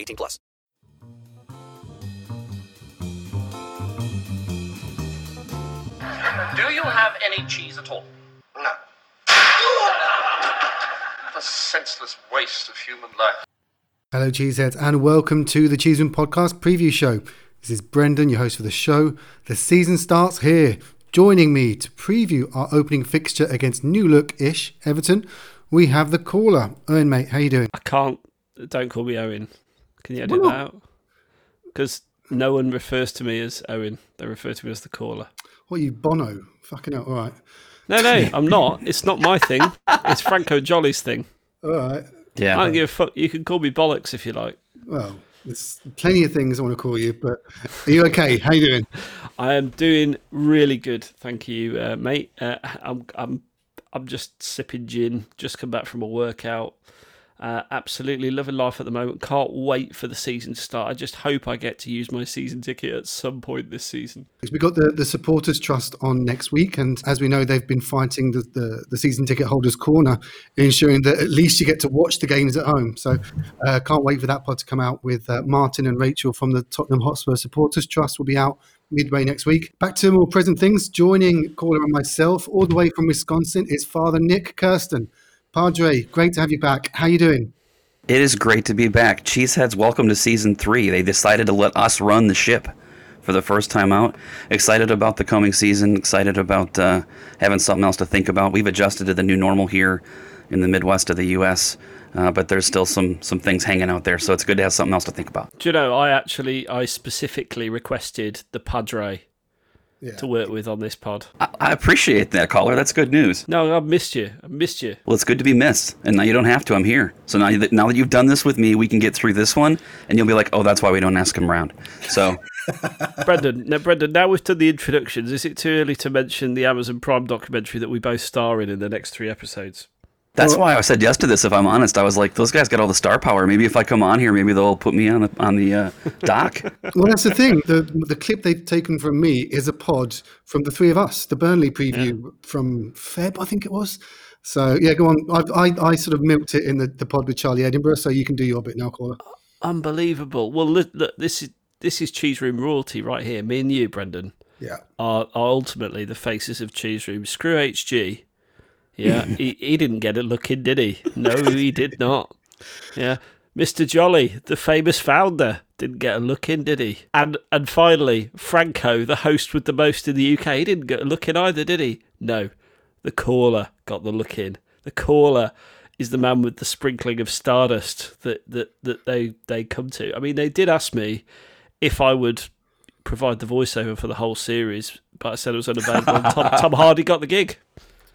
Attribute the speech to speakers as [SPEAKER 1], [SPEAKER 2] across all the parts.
[SPEAKER 1] 18 plus.
[SPEAKER 2] Do you have any cheese at all?
[SPEAKER 3] No. a senseless waste of human life.
[SPEAKER 4] Hello, Cheeseheads, and welcome to the Cheese Room Podcast Preview Show. This is Brendan, your host for the show. The season starts here. Joining me to preview our opening fixture against New Look-ish Everton, we have the caller. Owen, mate, how you doing?
[SPEAKER 5] I can't. Don't call me Owen. Can you edit that out? Because no one refers to me as Owen. They refer to me as the caller.
[SPEAKER 4] What are you, Bono? Fucking hell, all right.
[SPEAKER 5] No, no, I'm not. It's not my thing. It's Franco Jolly's thing.
[SPEAKER 4] All right.
[SPEAKER 5] Yeah. I don't give a fuck. You can call me bollocks if you like.
[SPEAKER 4] Well, there's plenty of things I want to call you, but are you okay? How you doing?
[SPEAKER 5] I am doing really good, thank you, uh, mate. Uh, I'm I'm I'm just sipping gin. Just come back from a workout. Uh, absolutely loving life at the moment. Can't wait for the season to start. I just hope I get to use my season ticket at some point this season.
[SPEAKER 4] We've got the, the Supporters Trust on next week, and as we know, they've been fighting the, the, the season ticket holders' corner, ensuring that at least you get to watch the games at home. So uh, can't wait for that pod to come out with uh, Martin and Rachel from the Tottenham Hotspur Supporters Trust will be out midway next week. Back to more present things. Joining caller and myself all the way from Wisconsin is Father Nick Kirsten. Padre, great to have you back. How you doing?
[SPEAKER 6] It is great to be back. Cheeseheads, welcome to season three. They decided to let us run the ship for the first time out. Excited about the coming season. Excited about uh, having something else to think about. We've adjusted to the new normal here in the Midwest of the U.S. Uh, but there's still some some things hanging out there, so it's good to have something else to think about.
[SPEAKER 5] Do you know? I actually I specifically requested the Padre yeah. to work with on this pod.
[SPEAKER 6] I, I, appreciate that, caller. That's good news.
[SPEAKER 5] No, I've missed you. I missed you.
[SPEAKER 6] Well, it's good to be missed, and now you don't have to. I'm here. So now that now that you've done this with me, we can get through this one, and you'll be like, oh, that's why we don't ask him around. So.
[SPEAKER 5] Brendan, now, Brendan, now we've done the introductions. Is it too early to mention the Amazon Prime documentary that we both star in in the next three episodes?
[SPEAKER 6] That's why I said yes to this. If I'm honest, I was like, those guys got all the star power. Maybe if I come on here, maybe they'll put me on the on the uh, doc.
[SPEAKER 4] well, that's the thing. The the clip they've taken from me is a pod from the three of us, the Burnley preview yeah. from Feb, I think it was. So yeah, go on. I, I, I sort of milked it in the, the pod with Charlie Edinburgh, so you can do your bit now, caller.
[SPEAKER 5] Unbelievable. Well, look, look this is this is cheese room royalty right here. Me and you, Brendan,
[SPEAKER 4] yeah,
[SPEAKER 5] are, are ultimately the faces of cheese room. Screw HG yeah, he, he didn't get it looking, did he? No, he did not. Yeah. Mr. Jolly, the famous founder, didn't get a look in, did he? And and finally, Franco, the host with the most in the UK, he didn't get a look in either, did he? No. The caller got the look in. The caller is the man with the sprinkling of stardust that, that, that they, they come to. I mean, they did ask me if I would provide the voiceover for the whole series, but I said it was unavailable. Tom, Tom Hardy got the gig.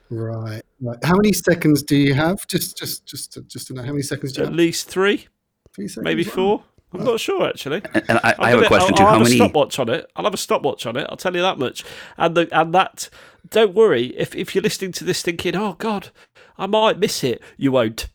[SPEAKER 4] Right, right. How many seconds do you have? Just, just, just, to, just to know how many seconds do you
[SPEAKER 5] At
[SPEAKER 4] have?
[SPEAKER 5] least three,
[SPEAKER 4] three seconds,
[SPEAKER 5] maybe four. I'm not sure actually.
[SPEAKER 6] And, and I, I have a question
[SPEAKER 5] I'll,
[SPEAKER 6] too.
[SPEAKER 5] I'll
[SPEAKER 6] how
[SPEAKER 5] have
[SPEAKER 6] many?
[SPEAKER 5] a stopwatch on it. I'll have a stopwatch on it. I'll tell you that much. And the and that. Don't worry if if you're listening to this thinking, oh God, I might miss it. You won't.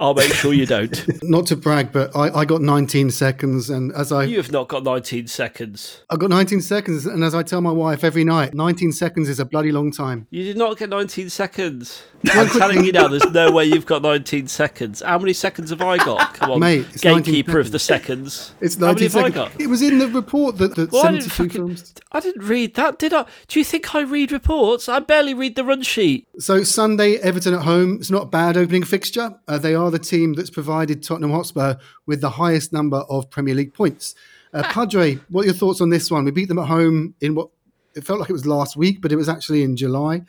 [SPEAKER 5] I'll make sure you don't.
[SPEAKER 4] Not to brag, but I, I got 19 seconds, and as I
[SPEAKER 5] you have not got 19 seconds.
[SPEAKER 4] I got 19 seconds, and as I tell my wife every night, 19 seconds is a bloody long time.
[SPEAKER 5] You did not get 19 seconds. I'm telling you now, there's no way you've got 19 seconds. How many seconds have I got? Come on,
[SPEAKER 4] Mate,
[SPEAKER 5] gatekeeper of the seconds.
[SPEAKER 4] It's
[SPEAKER 5] How many
[SPEAKER 4] 19
[SPEAKER 5] have I
[SPEAKER 4] seconds.
[SPEAKER 5] got?
[SPEAKER 4] It was in the report that, that
[SPEAKER 5] Well, I, didn't
[SPEAKER 4] 72
[SPEAKER 5] fucking-
[SPEAKER 4] films.
[SPEAKER 5] I didn't read that, did I? Do you think I read reports? I barely read the run sheet.
[SPEAKER 4] So Sunday, Everton at home. It's not a bad opening fixture. Uh, they are the team that's provided Tottenham Hotspur with the highest number of Premier League points. Uh, Padre, what are your thoughts on this one? We beat them at home in what it felt like it was last week, but it was actually in July.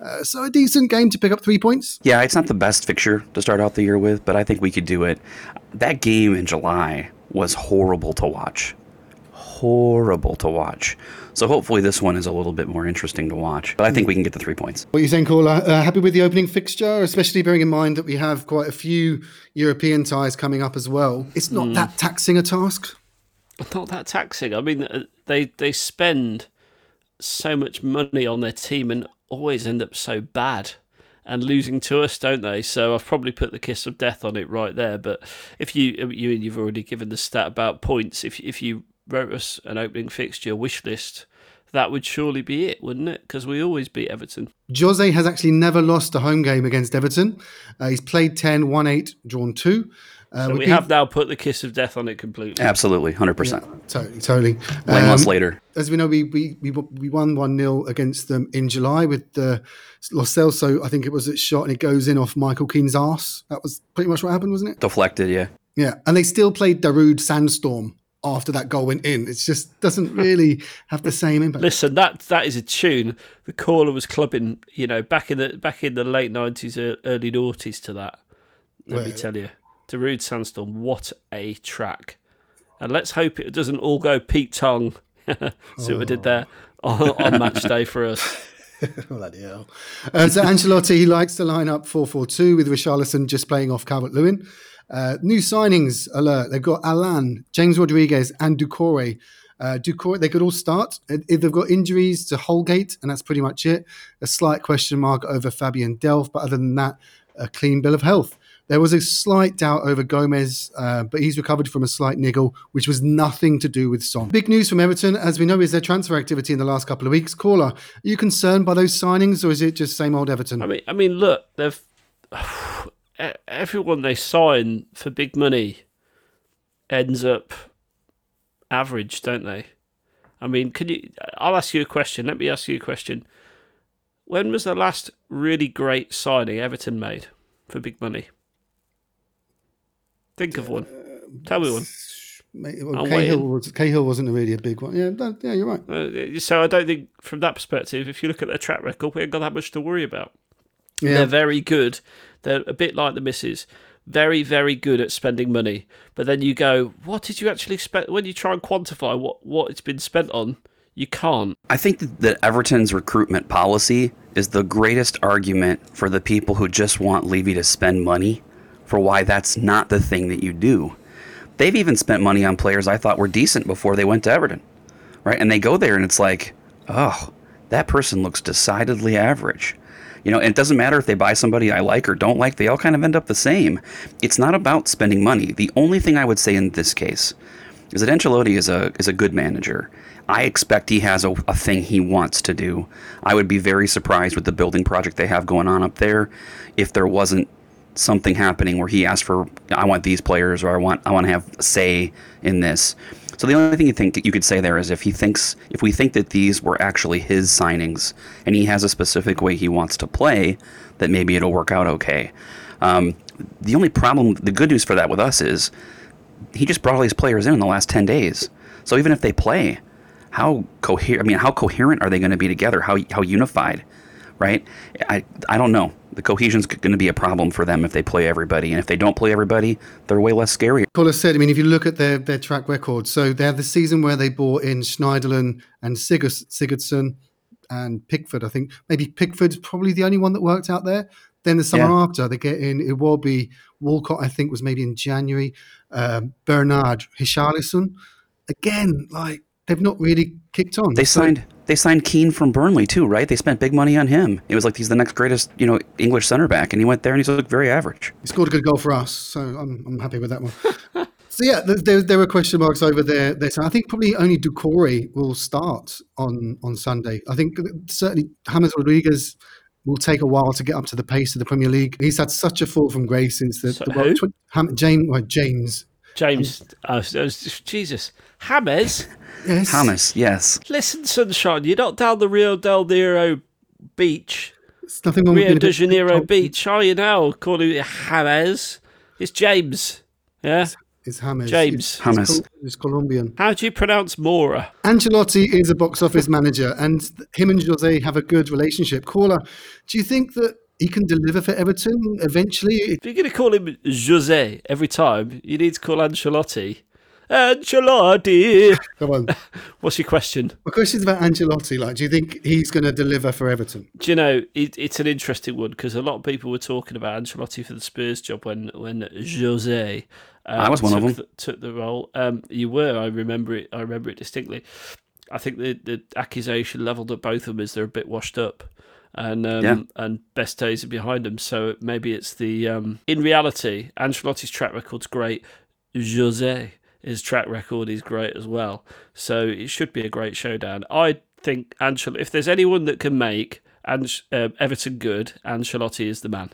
[SPEAKER 4] Uh, so a decent game to pick up three points.
[SPEAKER 6] Yeah, it's not the best fixture to start out the year with, but I think we could do it. That game in July was horrible to watch. Horrible to watch. So hopefully this one is a little bit more interesting to watch. But I think we can get the three points.
[SPEAKER 4] What are you saying, Caller? Uh, happy with the opening fixture, especially bearing in mind that we have quite a few European ties coming up as well. It's not that taxing a task.
[SPEAKER 5] Not that taxing. I mean, uh, they they spend so much money on their team and always end up so bad and losing to us, don't they? So I've probably put the kiss of death on it right there. But if you you and you've already given the stat about points, if if you wrote us an opening fixture wish list, that would surely be it, wouldn't it? Because we always beat Everton.
[SPEAKER 4] Jose has actually never lost a home game against Everton. Uh, he's played 10, won 8, drawn 2. Uh,
[SPEAKER 5] So we
[SPEAKER 4] beat-
[SPEAKER 5] have now put the kiss of death on it completely.
[SPEAKER 6] Absolutely, 100%.
[SPEAKER 4] Totally, totally.
[SPEAKER 6] Blame us
[SPEAKER 4] Um,
[SPEAKER 6] later.
[SPEAKER 4] As we know, we we we, we won 1 0 against them in July with the Lo Celso, I think it was a shot and it goes in off Michael Keane's arse. That was pretty much what happened, wasn't it?
[SPEAKER 6] Deflected, yeah.
[SPEAKER 4] Yeah. And they still played Darude Sandstorm after that goal went in. It just doesn't really have the same impact.
[SPEAKER 5] Listen, that that is a tune. The caller was clubbing, you know, back in the back in the late nineties, early noughties to that. Let me tell you, Darude Sandstorm, what a track! And let's hope it doesn't all go Pete Tong. See what I did there on, on match day for us.
[SPEAKER 4] Bloody hell. Uh, so Ancelotti, he likes to line up 4 4 2 with Richarlison just playing off Calvert Lewin. Uh, new signings alert. They've got Allan, James Rodriguez, and Doucouré. Uh, Doucouré, they could all start. If they've got injuries to Holgate, and that's pretty much it. A slight question mark over Fabian Delph, but other than that, a clean bill of health. There was a slight doubt over Gomes, uh, but he's recovered from a slight niggle, which was nothing to do with Son. Big news from Everton, as we know, is their transfer activity in the last couple of weeks. Caller, are you concerned by those signings, or is it just same old Everton?
[SPEAKER 5] I mean, I mean, look, they've everyone they sign for big money ends up average, don't they? I mean, can you? I'll ask you a question. Let me ask you a question. When was the last really great signing Everton made for big money? Think of one. Tell me one.
[SPEAKER 4] Mate, well, Cahill, was, Cahill wasn't really a big one. Yeah, that- yeah, you're right.
[SPEAKER 5] Uh, so I don't think, from that perspective, if you look at their track record, we ain't got that much to worry about.
[SPEAKER 4] Yeah.
[SPEAKER 5] They're very good. They're a bit like the misses. Very, very good at spending money. But then you go, what did you actually spend? When you try and quantify what, what it's been spent on, you can't.
[SPEAKER 6] I think that, that Everton's recruitment policy is the greatest argument for the people who just want Levy to spend money for why that's not the thing that you do. They've even spent money on players I thought were decent before they went to Everton, right? And they go there and it's like, oh, that person looks decidedly average. You know, and it doesn't matter if they buy somebody I like or don't like, they all kind of end up the same. It's not about spending money. The only thing I would say in this case is that Ancelotti is a is a good manager. I expect he has a, a thing he wants to do. I would be very surprised with the building project they have going on up there if there wasn't something happening where he asked for I want these players or I want I want to have say in this. So the only thing you think you could say there is if he thinks if we think that these were actually his signings and he has a specific way he wants to play, that maybe it'll work out okay. Um, the only problem, the good news for that with us is he just brought all these players in in the last 10 days. So even if they play, how coherent, I mean, how coherent are they going to be together? How, how unified, right? I, I don't know. The cohesion's going to be a problem for them if they play everybody. And if they don't play everybody, they're way less scary.
[SPEAKER 4] Caller said, I mean, if you look at their, their track record, so they had the season where they bought in Schneiderlin and Sigurds, Sigurdsson and Pickford. I think maybe Pickford's probably the only one that worked out there. Then the summer
[SPEAKER 6] Yeah.
[SPEAKER 4] after, they get in Iwobi, Walcott, I think was maybe in January, um, Bernard, Richarlison. Again, like, they've not really kicked on.
[SPEAKER 6] They signed they signed Keane from Burnley too, right? They spent big money on him. It was like he's the next greatest, you know, English center back, and he went there and he's looked very average.
[SPEAKER 4] He scored a good goal for us, so I'm, I'm happy with that one. so yeah, there, there, there were question marks over there. there. So I think probably only Doucouré will start on on Sunday. I think certainly James Rodriguez will take a while to get up to the pace of the Premier League. He's had such a fall from grace since the,
[SPEAKER 5] So
[SPEAKER 4] the
[SPEAKER 5] who?
[SPEAKER 4] tw- Ham, James, well, James.
[SPEAKER 5] James, uh, uh, Jesus, James.
[SPEAKER 4] Yes.
[SPEAKER 6] Thomas, yes.
[SPEAKER 5] Listen, sunshine, you're not down the Rio del Nero beach,
[SPEAKER 4] It's nothing wrong with
[SPEAKER 5] Rio
[SPEAKER 4] being a
[SPEAKER 5] de
[SPEAKER 4] bit-
[SPEAKER 5] Janeiro beach, are you now? Calling it James. It's James. Yeah.
[SPEAKER 4] It's James.
[SPEAKER 5] James.
[SPEAKER 4] It's,
[SPEAKER 6] James.
[SPEAKER 4] It's, it's Colombian.
[SPEAKER 5] How do you pronounce Mora?
[SPEAKER 4] Angelotti is a box office manager, and him and Jose have a good relationship. Caller, do you think that he can deliver for Everton eventually?
[SPEAKER 5] If you're going to call him Jose every time, you need to call Ancelotti. Ancelotti.
[SPEAKER 4] Come on.
[SPEAKER 5] What's your question?
[SPEAKER 4] My question's about Ancelotti. Like, do you think he's going to deliver for Everton?
[SPEAKER 5] Do you know it, it's an interesting one because a lot of people were talking about Ancelotti for the Spurs job when when Jose. Um,
[SPEAKER 6] I was one of
[SPEAKER 5] took
[SPEAKER 6] them.
[SPEAKER 5] The, took the role. Um, you were. I remember it. I remember it distinctly. I think the the accusation levelled at both of them is they're a bit washed up, and um,
[SPEAKER 6] Yeah.
[SPEAKER 5] and best days are behind them. So maybe it's the um, in reality, Ancelotti's track record's great. Jose, his track record is great as well. So it should be a great showdown. I think Ancel- if there's anyone that can make Ange- uh, Everton good, Ancelotti is the man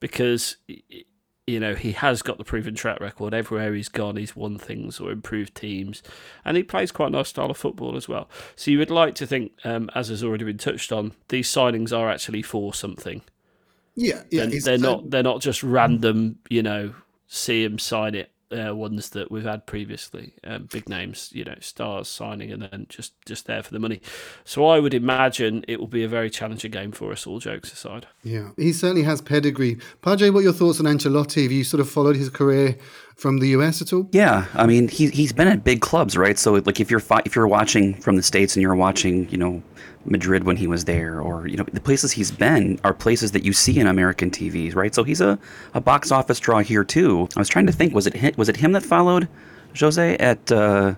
[SPEAKER 5] because y- y- you know he has got the proven track record. Everywhere he's gone, he's won things or improved teams, and he plays quite a nice style of football as well. So you would like to think, um, as has already been touched on, these signings are actually for something.
[SPEAKER 4] Yeah, yeah.
[SPEAKER 5] They're, they're not. They're not just random. You know, see him sign it. Uh, ones that we've had previously, um, big names, you know, stars signing and then just just there for the money. So I would imagine it will be a very challenging game for us. All jokes aside.
[SPEAKER 4] Yeah, he certainly has pedigree. Padre, what are your thoughts on Ancelotti? Have you sort of followed his career from the US at all?
[SPEAKER 6] Yeah, I mean he he's been at big clubs, right? So like if you're fi- if you're watching from the states and you're watching, you know, Madrid when he was there, or you know the places he's been are places that you see in American TVs, right? So he's a, a box office draw here too. I was trying to think, was it was it him that followed Jose at uh,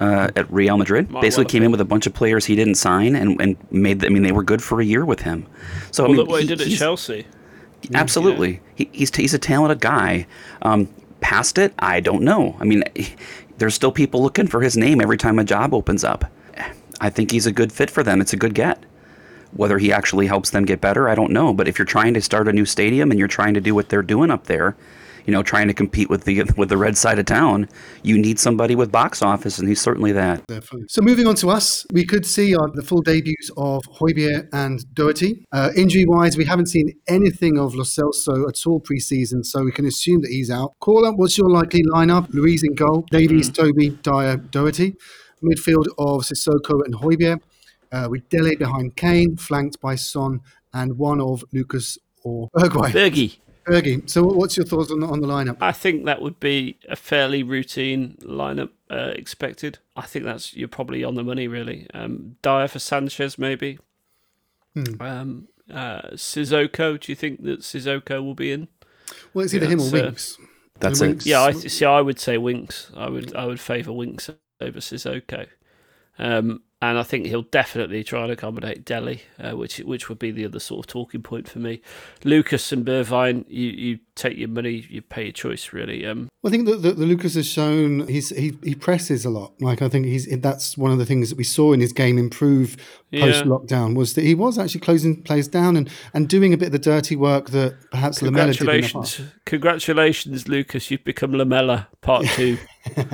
[SPEAKER 6] uh, at Real Madrid?
[SPEAKER 5] Might
[SPEAKER 6] Basically
[SPEAKER 5] well
[SPEAKER 6] came in with a bunch of players he didn't sign and, and made. I mean they were good for a year with him. So I mean
[SPEAKER 5] look what he,
[SPEAKER 6] he-
[SPEAKER 5] did at Chelsea.
[SPEAKER 6] Absolutely, he, he's he's a talented guy. Um, past it, I don't know. I mean, there's still people looking for his name every time a job opens up. I think he's a good fit for them. It's a good get. Whether he actually helps them get better, I don't know. But if you're trying to start a new stadium and you're trying to do what they're doing up there, you know, trying to compete with the with the red side of town, you need somebody with box office, and he's certainly that.
[SPEAKER 4] Definitely. So moving on to us, we could see uh, the full debuts of Højbjerg and Doherty. Uh, Injury-wise, we haven't seen anything of Lo Celso at all pre-season, so we can assume that he's out. Caller, what's your likely lineup? Lloris in goal, Davies, Toby, Dyer, Doherty. Midfield of Sissoko and Hoybier, uh, with Dele behind Kane, flanked by Son, and one of Lucas or Uruguay.
[SPEAKER 5] Fergie.
[SPEAKER 4] Fergie. So what's your thoughts on the, on the lineup?
[SPEAKER 5] I think that would be a fairly routine lineup uh, expected. I think that's you're probably on the money really. Um, Dyer for Sanchez maybe. Um, uh, Sissoko. Do you think that Sissoko will be in?
[SPEAKER 4] Well, it's either
[SPEAKER 5] Yeah,
[SPEAKER 4] him or
[SPEAKER 5] it's, uh,
[SPEAKER 4] Winks.
[SPEAKER 6] That's
[SPEAKER 4] So
[SPEAKER 6] it.
[SPEAKER 4] Winks-
[SPEAKER 5] Yeah, I see. I would say Winks. I would. I would favour Winks over Sissoko. Um, and I think he'll definitely try and accommodate Dele, uh, which which would be the other sort of talking point for me. Lucas and Bergwijn, you, you take your money, you pay your choice, really. Um,
[SPEAKER 4] Well, I think that the, Lucas has shown he's he, he presses a lot. Like I think he's that's one of the things that we saw in his game improve
[SPEAKER 5] Yeah.
[SPEAKER 4] post lockdown was that he was actually closing players down and, and doing a bit of the dirty work that perhaps Lamela did
[SPEAKER 5] congratulations, congratulations, Lucas! You've become Lamela Part Two.
[SPEAKER 4] Um,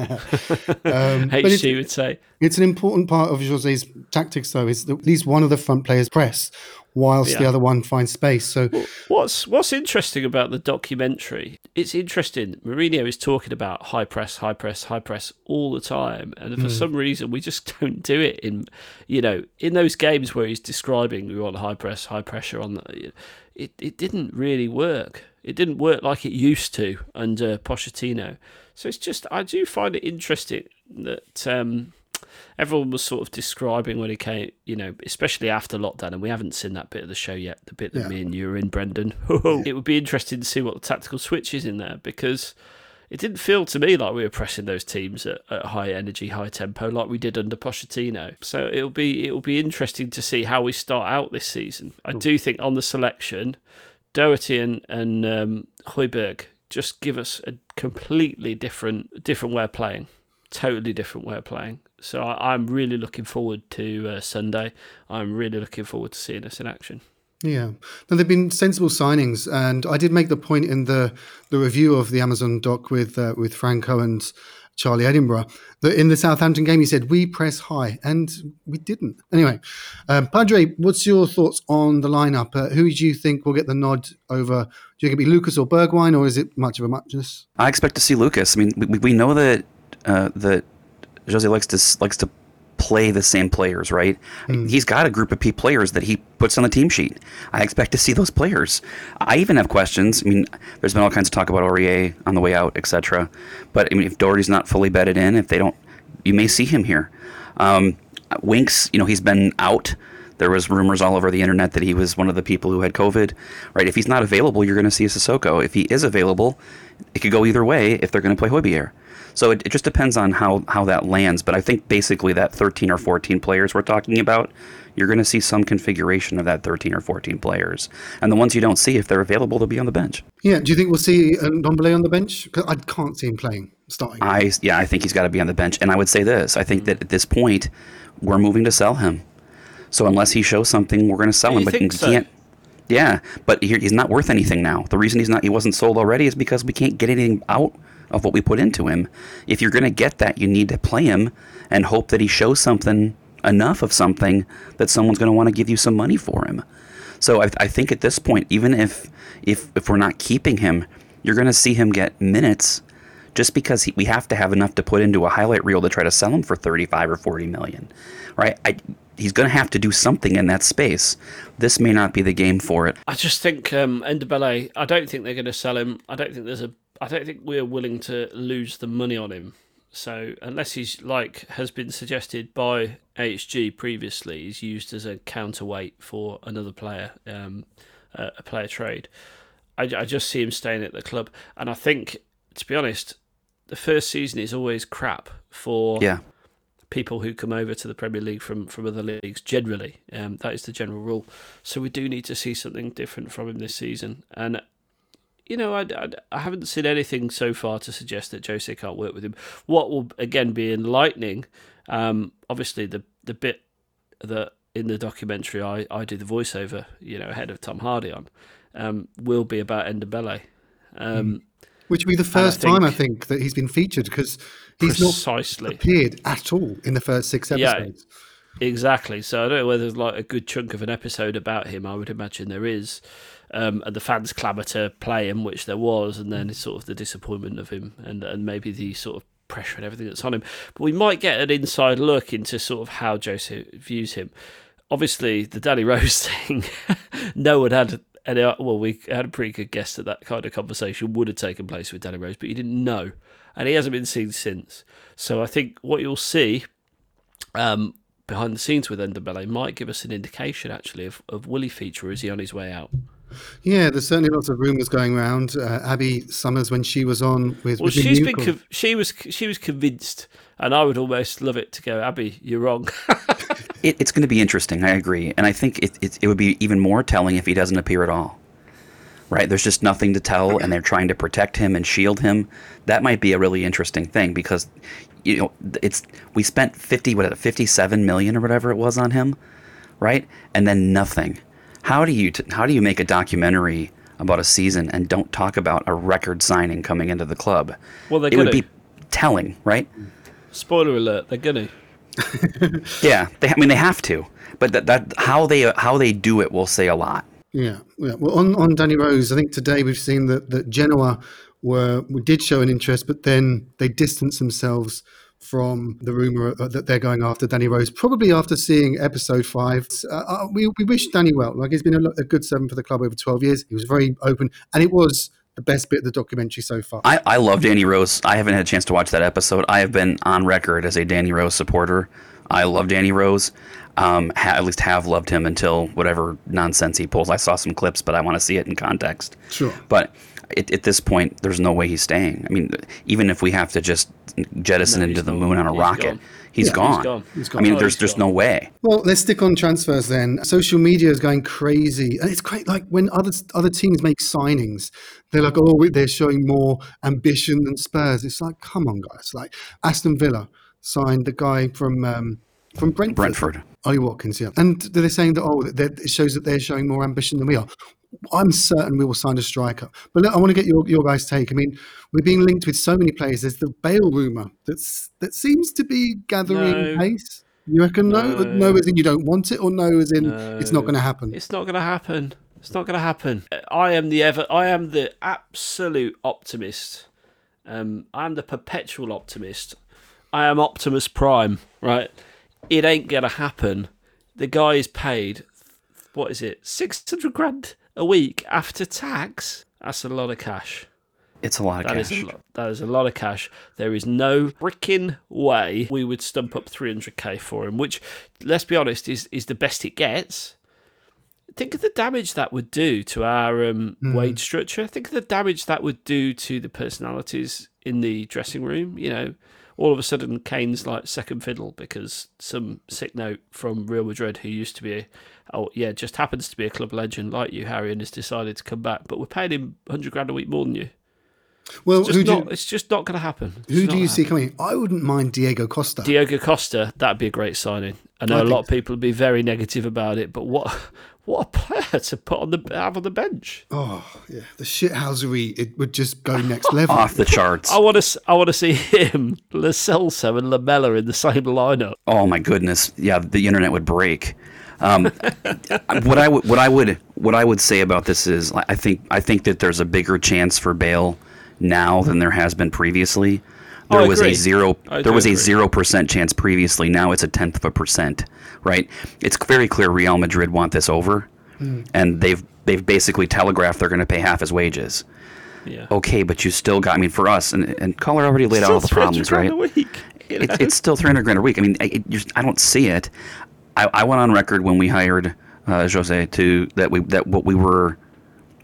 [SPEAKER 4] it's,
[SPEAKER 5] would say.
[SPEAKER 4] it's an important part of Jose's tactics, though, is that at least one of the front players press whilst the other one finds space. So
[SPEAKER 5] What's What's interesting about the documentary? It's interesting. Mourinho is talking about high press, high press, high press all the time, and for some reason we just don't do it in, you know, in those games where he's describing we want high press, high pressure on the. It it didn't really work. It didn't work like it used to under Pochettino. So it's just I do find it interesting that. Um, everyone was sort of describing when he came, you know, especially after lockdown, and we haven't seen that bit of the show yet, the bit that
[SPEAKER 4] Yeah.
[SPEAKER 5] me and you are in, Brendan. it would be interesting to see what the tactical switch is in there because it didn't feel to me like we were pressing those teams at, at high energy, high tempo like we did under Pochettino. So it'll be it'll be interesting to see how we start out this season. I do think on the selection, Doherty and and um, Højbjerg just give us a completely different different way of playing, totally different way of playing. So I, I'm really looking forward to uh, Sunday. I'm really looking forward to seeing us in action.
[SPEAKER 4] Yeah, now they've been sensible signings, and I did make the point in the the review of the Amazon doc with uh, with Franco and Charlie Edinburgh that in the Southampton game he said we press high, and we didn't. Anyway, um, Padre, what's your thoughts on the lineup? Uh, who do you think will get the nod over? Do you think it'll be Lucas or Bergwijn, or is it much of a muchness?
[SPEAKER 6] I expect to see Lucas. I mean, we, we know that uh, that Jose likes to likes to play the same players, right? Mm. He's got a group of P players that he puts on the team sheet. I expect to see those players. I even have questions. I mean, there's been all kinds of talk about Aurier on the way out, etc. But I mean, if Doherty's not fully bedded in, if they don't, you may see him here. Um, Winks, you know, he's been out. There was rumors all over the internet that he was one of the people who had COVID. Right? If he's not available, you're going to see Sissoko. If he is available, it could go either way. If they're going to play Højbjerg. So it, it just depends on how, how that lands. But I think basically that 13 or 14 players we're talking about, you're going to see some configuration of that 13 or 14 players. And the ones you don't see, if they're available, they'll be on the bench.
[SPEAKER 4] Yeah. Do you think we'll see uh, Ndombele on the bench? Because I can't see him playing starting.
[SPEAKER 6] I yeah, I think he's got to be on the bench. And I would say this: I think that at this point, we're moving to sell him. So unless he shows something, we're going to sell him.
[SPEAKER 5] you
[SPEAKER 6] But
[SPEAKER 5] think
[SPEAKER 6] he
[SPEAKER 5] so?
[SPEAKER 6] can't. Yeah, but he's not worth anything now. The reason he's not he wasn't sold already is because we can't get anything out of what we put into him. If you're going to get that, you need to play him and hope that he shows something enough of something that someone's going to want to give you some money for him. So I, I think at this point, even if if if we're not keeping him, you're going to see him get minutes just because he, we have to have enough to put into a highlight reel to try to sell him for 35 or 40 million, right? I, he's going to have to do something in that space. This may not be the game for it.
[SPEAKER 5] I just think um, Ndombele. I don't think they're going to sell him. I don't think there's a. I don't think we're willing to lose the money on him. So unless he's like has been suggested by HG previously, he's used as a counterweight for another player, um, a a player trade. I, I just see him staying at the club, and I think, to be honest, the first season is always crap for
[SPEAKER 6] Yeah.
[SPEAKER 5] people who come over to the Premier League from, from other leagues generally. Um, that is the general rule. So we do need to see something different from him this season. And, you know, I, I, I haven't seen anything so far to suggest that Jose can't work with him. What will, again, be enlightening, um, obviously, the, the bit that in the documentary I, I do the voiceover, you know, ahead of Tom Hardy on, um, will be about Ndombele. Um,
[SPEAKER 4] Which will be the
[SPEAKER 5] And I
[SPEAKER 4] first time I
[SPEAKER 5] think-
[SPEAKER 4] that he's been featured because he's
[SPEAKER 5] Precisely.
[SPEAKER 4] not appeared at all in the first six
[SPEAKER 5] Yeah.
[SPEAKER 4] episodes.
[SPEAKER 5] Exactly. So I don't know whether there's like a good chunk of an episode about him. I would imagine there is. Um, and the fans clamour to play him, which there was, and then sort of the disappointment of him and, and maybe the sort of pressure and everything that's on him. But we might get an inside look into sort of how Jose views him. Obviously, the Danny Rose thing, no one had any. Well, we had a pretty good guess that that kind of conversation would have taken place with Danny Rose, but you didn't know. And he hasn't been seen since. So I think what you'll see um, behind the scenes with Ndombele might give us an indication actually of, of will he feature is he on his way out?
[SPEAKER 4] Yeah, there's certainly lots of rumours going around. Uh, Abby Summers, when she was on with,
[SPEAKER 5] Well,
[SPEAKER 4] with
[SPEAKER 5] she's been
[SPEAKER 4] Newcastle-
[SPEAKER 5] she was she was convinced, and I would almost love it to go. Abby, you're wrong.
[SPEAKER 6] It, it's going to be interesting. I agree, and I think it, it it would be even more telling if he doesn't appear at all. Right? There's just nothing to tell, and they're trying to protect him and shield him. That might be a really interesting thing because, you know, it's we spent fifty what fifty seven million or whatever it was on him, right? And then nothing. How do you t- how do you make a documentary about a season and don't talk about a record signing coming into the club?
[SPEAKER 5] Well, they're
[SPEAKER 6] it would
[SPEAKER 5] gonna.
[SPEAKER 6] be telling, right?
[SPEAKER 5] Spoiler alert: they're gonna.
[SPEAKER 6] Yeah, they, I mean they have to, but that, that how they how they do it will say a lot.
[SPEAKER 4] Yeah, yeah. Well, on, on Danny Rose, I think today we've seen that, that Genoa were we did show an interest, but then they distanced themselves from the rumor that they're going after Danny Rose, probably after seeing episode five. Uh, uh, we, we wish Danny well. Like he's been a, a good servant for the club over 12 years. He was very open, and it was the best bit of the documentary so far.
[SPEAKER 6] I, I love Danny Rose. I haven't had a chance to watch that episode. I have been on record as a Danny Rose supporter. I love Danny Rose. Um, ha- at least have loved him until whatever nonsense he pulls. I saw some clips, but I want to see it in context.
[SPEAKER 4] Sure.
[SPEAKER 6] But at, at this point, there's no way he's staying. I mean, even if we have to just jettison
[SPEAKER 5] No,
[SPEAKER 6] into the moon on a
[SPEAKER 5] He's
[SPEAKER 6] rocket,
[SPEAKER 5] gone.
[SPEAKER 6] he's
[SPEAKER 4] Yeah, he's
[SPEAKER 6] gone.
[SPEAKER 5] gone.
[SPEAKER 6] I mean,
[SPEAKER 5] Oh,
[SPEAKER 6] there's
[SPEAKER 5] he's
[SPEAKER 6] there's
[SPEAKER 5] gone.
[SPEAKER 6] no way.
[SPEAKER 4] Well, let's stick on transfers then. Social media is going crazy, and it's great. Like when other other teams make signings, they're like, "Oh, they're showing more ambition than Spurs." It's like, come on, guys! Like Aston Villa signed the guy from um, from Brentford,
[SPEAKER 6] Brentford.
[SPEAKER 4] Ollie Watkins, yeah, and they're saying that oh, that it shows that they're showing more ambition than we are. I'm certain we will sign a striker, but look, I want to get your, your guys' take. I mean, we're being linked with so many players. There's the Bale rumor that's that seems to be gathering
[SPEAKER 5] No.
[SPEAKER 4] pace. You reckon no?
[SPEAKER 5] No.
[SPEAKER 4] No, as in you don't want it, or no, as in it's not going to happen.
[SPEAKER 5] It's not going to happen. It's not going to happen. I am the ever. I am the absolute optimist. Um, I am the perpetual optimist. I am Optimus Prime. Right? It ain't going to happen. The guy is paid. What is it? Six hundred grand a week after tax. That's a lot of cash.
[SPEAKER 6] It's a lot of
[SPEAKER 5] That is
[SPEAKER 6] cash.
[SPEAKER 5] a lot. That is a lot of cash. There is no freaking way we would stump up 300k for him, which, let's be honest, is is the best it gets. Think of the damage that would do to our um, wage structure. Think of the damage that would do to the personalities in the dressing room. You know, all of a sudden Kane's like second fiddle because some sick note from Real Madrid, who used to be, a, oh yeah, just happens to be a club legend like you, Harry, and has decided to come back. But we're paying him 100 grand a week more than you.
[SPEAKER 4] Well,
[SPEAKER 5] It's just
[SPEAKER 4] do
[SPEAKER 5] not, it's just not going to happen. It's
[SPEAKER 4] who do you see
[SPEAKER 5] happen.
[SPEAKER 4] coming? I wouldn't mind Diego Costa.
[SPEAKER 5] Diego Costa, that'd be a great signing. I know
[SPEAKER 4] I
[SPEAKER 5] a lot of people would be very negative about it, but what what a player to put on the have on the bench.
[SPEAKER 4] oh yeah, the shithousery it would just go next level.
[SPEAKER 6] Off the charts.
[SPEAKER 5] I want to I want to see him, Lo Celso, and Lamela in the same lineup.
[SPEAKER 6] Oh my goodness! Yeah, the internet would break. Um, what I would what I would what I would say about this is I think I think that there's a bigger chance for Bale now than there has been previously. There
[SPEAKER 5] I
[SPEAKER 6] was
[SPEAKER 5] agree.
[SPEAKER 6] a zero
[SPEAKER 5] I
[SPEAKER 6] there was a
[SPEAKER 5] agree.
[SPEAKER 6] zero percent chance previously. Now it's a tenth of a percent. Right? It's very clear Real Madrid want this over, and they've they've basically telegraphed they're going to pay half his wages.
[SPEAKER 5] Yeah.
[SPEAKER 6] Okay, but you still got. I mean, for us, and and Caller already laid out all the problems, right?
[SPEAKER 5] a week, you
[SPEAKER 6] It's,
[SPEAKER 5] know?
[SPEAKER 6] it's still 300 grand a week. I mean, I, it, I don't see it. I, I went on record when we hired uh, Jose to that we that what we were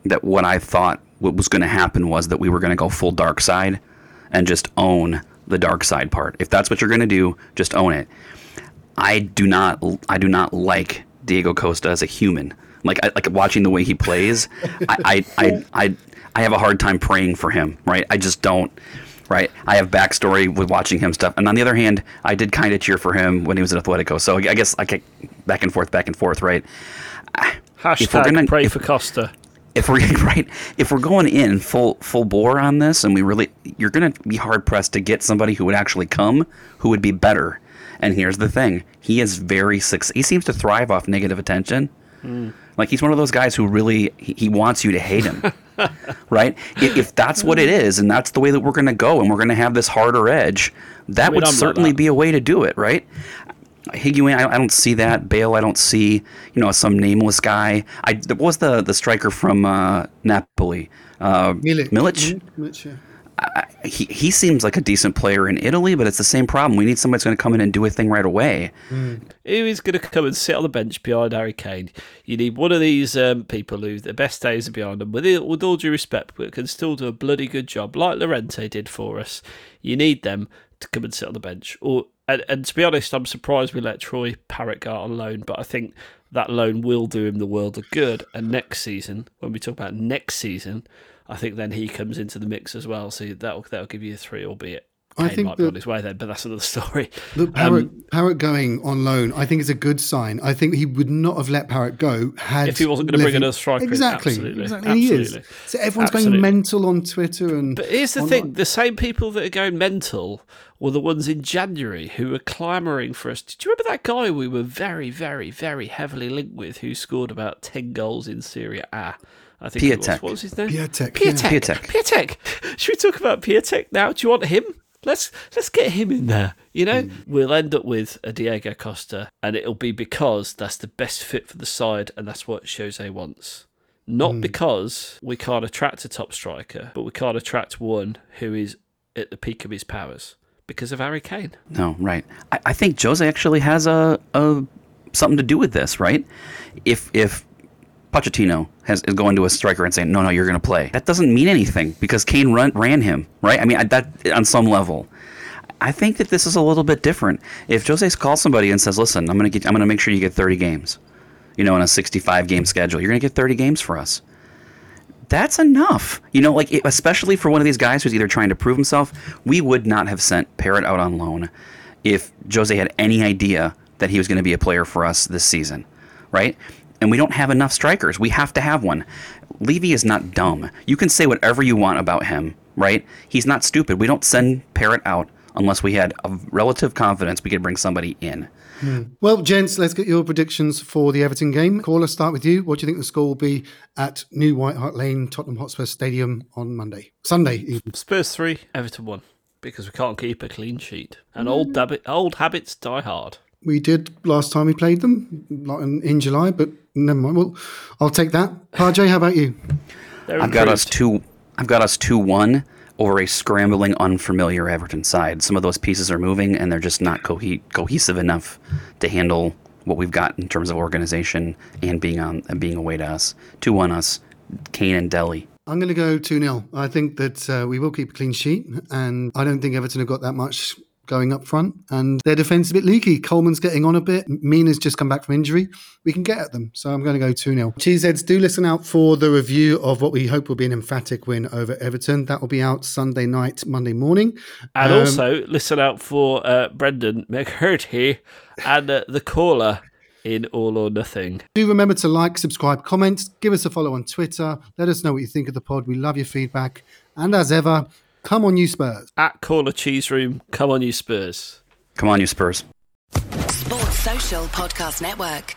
[SPEAKER 6] that what I thought what was going to happen was that we were going to go full dark side and just own the dark side part. If that's what you're going to do, just own it. I do not I do not like Diego Costa as a human. Like I, like watching the way he plays, I, I, I I I have a hard time praying for him. Right? I just don't. Right? I have backstory with watching him stuff, and on the other hand, I did kind of cheer for him when he was at Atletico. So I guess I get back and forth, back and forth. Right?
[SPEAKER 5] Hashtag pray for Costa.
[SPEAKER 6] if we're right if we're going in full full bore on this and we really you're going to be hard pressed to get somebody who would actually come who would be better and here's the thing he is very suc- he seems to thrive off negative attention hmm. Like he's one of those guys who really he, he wants you to hate him right if, if that's what it is and that's the way that we're going to go and we're going to have this harder edge that
[SPEAKER 5] mean,
[SPEAKER 6] would
[SPEAKER 5] I'm
[SPEAKER 6] certainly
[SPEAKER 5] that.
[SPEAKER 6] be a way to do it right Higuain, I, I don't see that. Bale, I don't see. You know, some nameless guy. I what was the the striker from uh, Napoli? Uh,
[SPEAKER 4] Milik.
[SPEAKER 6] Milik.
[SPEAKER 4] Milik, yeah.
[SPEAKER 6] He he seems like a decent player in Italy, but it's the same problem. We need somebody that's going to come in and do a thing right away.
[SPEAKER 5] Who is going to come and sit on the bench behind Harry Kane? You need one of these um, people who the best days are behind them. With, with all due respect, but can still do a bloody good job, like Llorente did for us. You need them to come and sit on the bench. Or and, and to be honest, I'm surprised we let Troy Parrott go on loan, but I think that loan will do him the world of good. And next season, when we talk about next season, I think then he comes into the mix as well. So that'll that'll give you a three, albeit.
[SPEAKER 4] I
[SPEAKER 5] Kane
[SPEAKER 4] think
[SPEAKER 5] might be
[SPEAKER 4] that-
[SPEAKER 5] on his way then, but that's another story.
[SPEAKER 4] Look, Parrott, Parrott going on loan, I think is a good sign. I think he would not have let Parrott go had
[SPEAKER 5] If he wasn't gonna bring
[SPEAKER 4] Levy-
[SPEAKER 5] another striker in,
[SPEAKER 4] Exactly,
[SPEAKER 5] absolutely,
[SPEAKER 4] exactly. and He is. So everyone's
[SPEAKER 5] Absolutely.
[SPEAKER 4] going mental on Twitter and.
[SPEAKER 5] But here's the
[SPEAKER 4] online.
[SPEAKER 5] thing: the same people that are going mental were the ones in January who were clamouring for us. Did you remember that guy we were very, very, very heavily linked with, who scored about ten goals in Serie A? Ah, I think it was.
[SPEAKER 6] Piatek.
[SPEAKER 5] What was his name?
[SPEAKER 4] Piatek, yeah.
[SPEAKER 5] Piatek.
[SPEAKER 6] Piatek.
[SPEAKER 5] Piatek. Should we talk about Piatek now? Do you want him? Let's let's get him in there. You know, hmm. we'll end up with a Diego Costa, and it'll be because that's the best fit for the side, and that's what Jose wants. Not hmm. because we can't attract a top striker, but we can't attract one who is at the peak of his powers because of Harry Kane.
[SPEAKER 6] No, right. I, I think Jose actually has a, a something to do with this, right? If if Pochettino has is going to a striker and saying, "No, no, you're going to play." That doesn't mean anything because Kane run, ran him, right? I mean, I, that on some level. I think that this is a little bit different. If Jose calls somebody and says, "Listen, I'm going to get, I'm going to make sure you get 30 games," you know, in a 65 game schedule, you're going to get 30 games for us. That's enough, you know, like especially for one of these guys who's either trying to prove himself. We would not have sent Parrott out on loan if Jose had any idea that he was going to be a player for us this season, right? And we don't have enough strikers. We have to have one. Levy is not dumb. You can say whatever you want about him, right? He's not stupid. We don't send Parrott out unless we had a relative confidence we could bring somebody in.
[SPEAKER 4] Hmm. Well, gents, let's get your predictions for the Everton game. Caller, start with you. What do you think the score will be at New White Hart Lane, Tottenham Hotspur Stadium on Monday? Sunday, even.
[SPEAKER 5] Spurs 3, Everton 1, because we can't keep a clean sheet. And old, habit, old habits die hard.
[SPEAKER 4] We did last time we played them, like in, in July, but never mind. Well, I'll take that. Paj, how about you?
[SPEAKER 5] They're
[SPEAKER 6] I've got us two. I've got us two one over a scrambling, unfamiliar Everton side. Some of those pieces are moving, and they're just not cohe- cohesive enough to handle what we've got in terms of organization and being on and being away to us. Two one us, Kane and Dele.
[SPEAKER 4] I'm going to go 2 0. I think that uh, we will keep a clean sheet, and I don't think Everton have got that much going up front, and their defence is a bit leaky. Coleman's getting on a bit. Mina's just come back from injury. We can get at them, so I'm going to go 2 0. Cheeseheads, do listen out for the review of what we hope will be an emphatic win over Everton. That will be out Sunday night, Monday morning.
[SPEAKER 5] And
[SPEAKER 4] Um,
[SPEAKER 5] also, listen out for uh, Brendan McHurty and uh, the caller in All or Nothing.
[SPEAKER 4] Do remember to like, subscribe, comment, give us a follow on Twitter. Let us know what you think of the pod. We love your feedback. And as ever, come on, you Spurs.
[SPEAKER 5] At Caller Cheese Room, come on, you Spurs.
[SPEAKER 6] Come on, you Spurs.
[SPEAKER 7] Sports Social Podcast Network.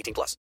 [SPEAKER 1] 18 plus.